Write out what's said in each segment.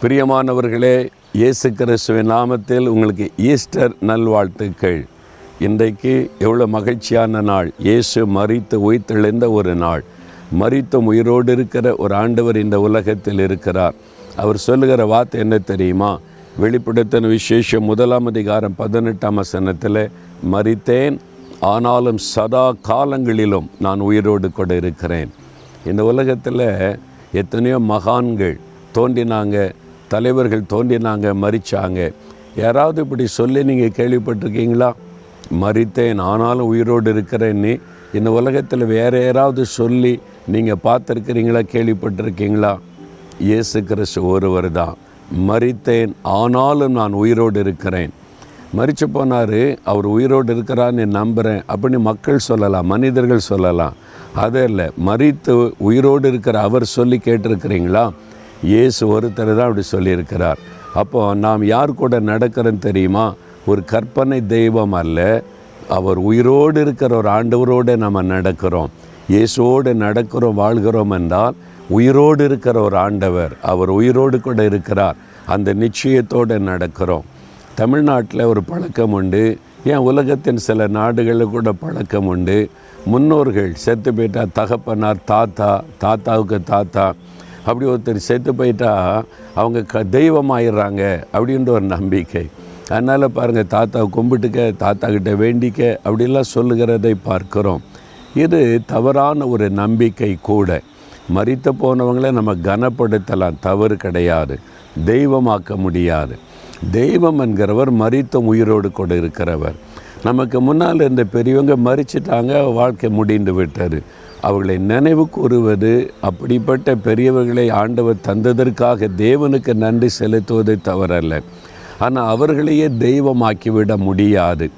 பிரியமானவர்களே இயேசு கிறிஸ்துவின் நாமத்தில் உங்களுக்கு ஈஸ்டர் நல்வாழ்த்துக்கள். இன்றைக்கு எவ்வளோ மகிழ்ச்சியான நாள். இயேசு மறித்து உயிர்த்தெழுந்த ஒரு நாள். மறித்தும் உயிரோடு இருக்கிற ஒரு ஆண்டவர் இந்த உலகத்தில் இருக்கிறார். அவர் சொல்லுகிற வார்த்தை என்ன தெரியுமா? வெளிப்படுத்தின விசேஷம் முதலாம் அதிகாரம் பதினெட்டாம் வசனத்தில் மறித்தேன் ஆனாலும் சதா காலங்களிலும் நான் உயிரோடு கூட இருக்கிறேன். இந்த உலகத்தில் எத்தனையோ மகான்கள் தோன்றினாங்க. தலைவர்கள் தோன்றினாங்க மறிச்சாங்க. யாராவது இப்படி சொல்லி நீங்கள் கேள்விப்பட்டிருக்கீங்களா? மறித்தேன் ஆனாலும் உயிரோடு இருக்கிறேன்னு இந்த உலகத்தில் வேறு யாராவது சொல்லி நீங்கள் பார்த்துருக்கிறீங்களா கேள்விப்பட்டிருக்கீங்களா? இயேசு கிறிஸ்து ஒருவர் தான். மறித்தேன் ஆனாலும் நான் உயிரோடு இருக்கிறேன். மறித்து போனார் அவர் உயிரோடு இருக்கிறான்னு நம்புகிறேன் அப்படின்னு மக்கள் சொல்லலாம் மனிதர்கள் சொல்லலாம். அதே இல்லை மறித்து உயிரோடு இருக்கிற அவர் சொல்லி கேட்டிருக்கிறீங்களா? இயேசு ஒருத்தர் தான் அப்படி சொல்லியிருக்கிறார். அப்போ நாம் யார் கூட நடக்கிறோன்னு தெரியுமா? ஒரு கற்பனை தெய்வம் அல்ல. அவர் உயிரோடு இருக்கிற ஒரு ஆண்டவரோடு நம்ம நடக்கிறோம். இயேசுவோடு நடக்கிறோம் வாழ்கிறோம் என்றால் உயிரோடு இருக்கிற ஒரு ஆண்டவர் அவர் உயிரோடு கூட இருக்கிறார். அந்த நிச்சயத்தோடு நடக்கிறோம். தமிழ்நாட்டில் ஒரு பழக்கம் உண்டு. ஏன் உலகத்தின் சில நாடுகளில் கூட பழக்கம் உண்டு. முன்னோர்கள் செத்து போயிட்டா தகப்பனார் தாத்தா தாத்தாவுக்கு தாத்தா அப்படி ஒருத்தர் செத்து போயிட்டா அவங்க க தெய்வமாயிடுறாங்க அப்படின்ற ஒரு நம்பிக்கை. அதனால் பாருங்கள் தாத்தாவை கும்பிட்டுக்க தாத்தா கிட்ட வேண்டிக்க அப்படிலாம் சொல்லுகிறதை பார்க்குறோம். இது தவறான ஒரு நம்பிக்கை கூட. மறித்து போனவங்கள நம்ம கனப்படுத்தலாம் தவறு கிடையாது. தெய்வமாக்க முடியாது. தெய்வம் என்கிறவர் மறித்தும் உயிரோடு கூட இருக்கிறவர். நமக்கு முன்னால் இருந்த பெரியவங்க மறிச்சிட்டாங்க வாழ்க்கை முடிந்து விட்டார் அவர்களை நினைவு கூறுவது அப்படிப்பட்ட பெரியவர்களை ஆண்டவர் தந்ததற்காக தேவனுக்கு நன்றி செலுத்துவது தவறல்ல. ஆனால் அவர்களையே தெய்வமாக்கிவிட முடியாது.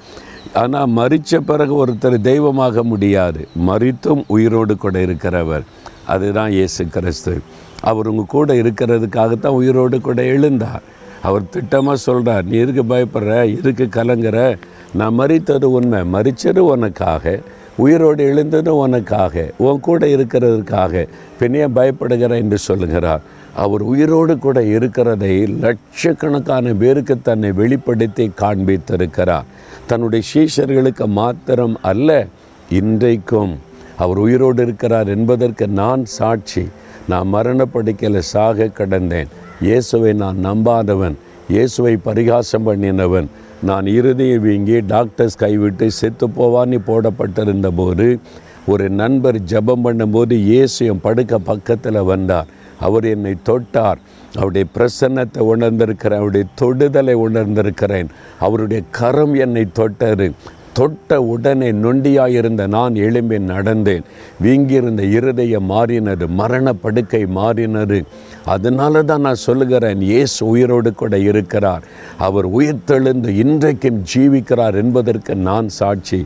ஆனால் மறித்த பிறகு ஒருத்தர் தெய்வமாக முடியாது. மறித்தும் உயிரோடு கூட இருக்கிறவர். அதுதான் இயேசு கிறிஸ்து. அவர் உங்கள் கூட இருக்கிறதுக்காகத்தான் உயிரோடு கூட எழுந்தார். அவர் திட்டமாக சொல்கிறார் நீ எதுக்கு பயப்படுற? எதுக்கு கலங்குற? நான் மறித்தது உண்மை மறித்தது உனக்காக. உயிரோடு எழுந்தது உனக்காக உன் கூட இருக்கிறதுக்காக பின்னையே பயப்படுகிற என்று சொல்லுகிறார். அவர் உயிரோடு கூட இருக்கிறதை லட்சக்கணக்கான பேருக்கு தன்னை வெளிப்படுத்தி காண்பித்திருக்கிறார். தன்னுடைய சீஷர்களுக்கு மாத்திரம் அல்ல இன்றைக்கும் அவர் உயிரோடு இருக்கிறார் என்பதற்கு நான் சாட்சி. நான் மரணப்படுக்கையில் சாக கடந்தேன். இயேசுவை நான் நம்பாதவன் இயேசுவை பரிகாசம் பண்ணினவன் நான் இறுதியை வீங்கி டாக்டர்ஸ் கைவிட்டு செத்து போவான்னு போடப்பட்டிருந்த போது ஒரு நண்பர் ஜெபம் பண்ணும்போது இயேசு என் படுக்க பக்கத்தில் வந்தார். அவர் என்னை தொட்டார். அவருடைய பிரசன்னத்தை உணர்ந்திருக்கிறேன். அவருடைய தொடுதலை உணர்ந்திருக்கிறேன். அவருடைய கரம் என்னை தொட்டார் தொட்ட உடனே நொண்டியாயிருந்த நான் எழும்பி நடந்தேன். வீங்கியிருந்த இருதயம் மாறினது மரண படுக்கை மாறினது. அதனால தான் நான் சொல்லுகிறேன் இயேசு உயிரோடு கூட இருக்கிறார். அவர் உயிர்த்தெழுந்து இன்றைக்கும் ஜீவிக்கிறார் என்பதற்கு நான் சாட்சி.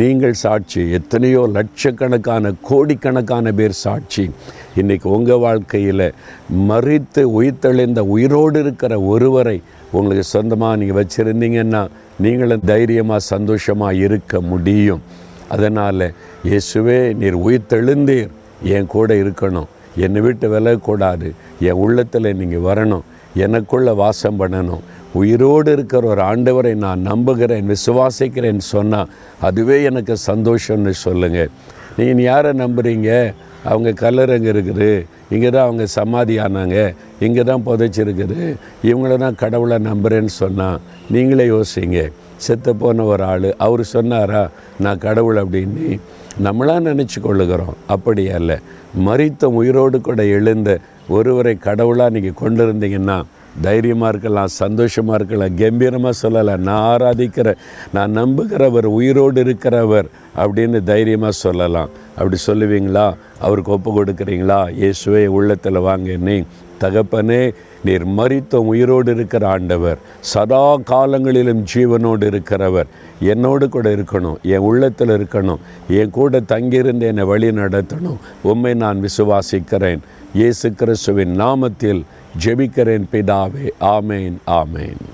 நீங்கள் சாட்சி. எத்தனையோ லட்சக்கணக்கான கோடிக்கணக்கான பேர் சாட்சி. இன்றைக்கி உங்கள் வாழ்க்கையில் மறித்து உயிர்த்தெழுந்த உயிரோடு இருக்கிற ஒருவரை உங்களுக்கு சொந்தமாக நீங்கள் வச்சுருந்தீங்கன்னா நீங்களும் தைரியமாக சந்தோஷமாக இருக்க முடியும். அதனால் இயேசுவே நீர் உயிர்த்தெழுந்தீர். என் கூட இருக்கணும். என்னை விட்டு விலகக்கூடாது. என் உள்ளத்தில் நீங்கள் வரணும். எனக்குள்ளே வாசம் பண்ணணும். உயிரோடு இருக்கிற ஒரு ஆண்டவரை நான் நம்புகிறேன் விசுவாசிக்கிறேன்னு சொன்னால் அதுவே எனக்கு சந்தோஷம்னு சொல்லுங்கள் நீங்கள் யாரை நம்புகிறீங்க அவங்க கல்லறங்க இருக்குது. இங்கே தான் அவங்க சமாதி ஆனாங்க இங்கே தான் புதைச்சிருக்குது. இவங்கள தான் கடவுளை நம்புகிறேன்னு சொன்னால் நீங்களே யோசிங்க. செத்து போன ஒரு ஆள் அவர் சொன்னாரா நான் கடவுள் அப்படின்னு நம்மளாக நினச்சி கொள்ளுகிறோம். அப்படி அல்ல. மறித்த உயிரோடு கூட எழுந்த ஒருவரை கடவுளாக நீங்கள் கொண்டு இருந்தீங்கன்னா தைரியமாக இருக்கலாம் சந்தோஷமாக இருக்கலாம் கம்பீரமாக சொல்லலாம். நான் ஆராதிக்கிற நான் நம்புகிறவர் உயிரோடு இருக்கிறவர் அப்படின்னு தைரியமாக சொல்லலாம். அப்படி சொல்லுவீங்களா? அவருக்கு ஒப்பு கொடுக்குறீங்களா? இயேசுவே உள்ளத்தில் வாங்க நீ தகப்பனே நீர் மறித்தும் உயிரோடு இருக்கிற ஆண்டவர். சதா காலங்களிலும் ஜீவனோடு இருக்கிறவர். என்னோடு கூட இருக்கணும் என் உள்ளத்தில் இருக்கணும் என் கூட தங்கியிருந்து என்னை வழி நடத்தணும். உண்மை நான் விசுவாசிக்கிறேன். இயேசு கிறிஸ்துவின் நாமத்தில் ஜெபிக்கிறேன் பிதாவே. ஆமேன் ஆமேன்.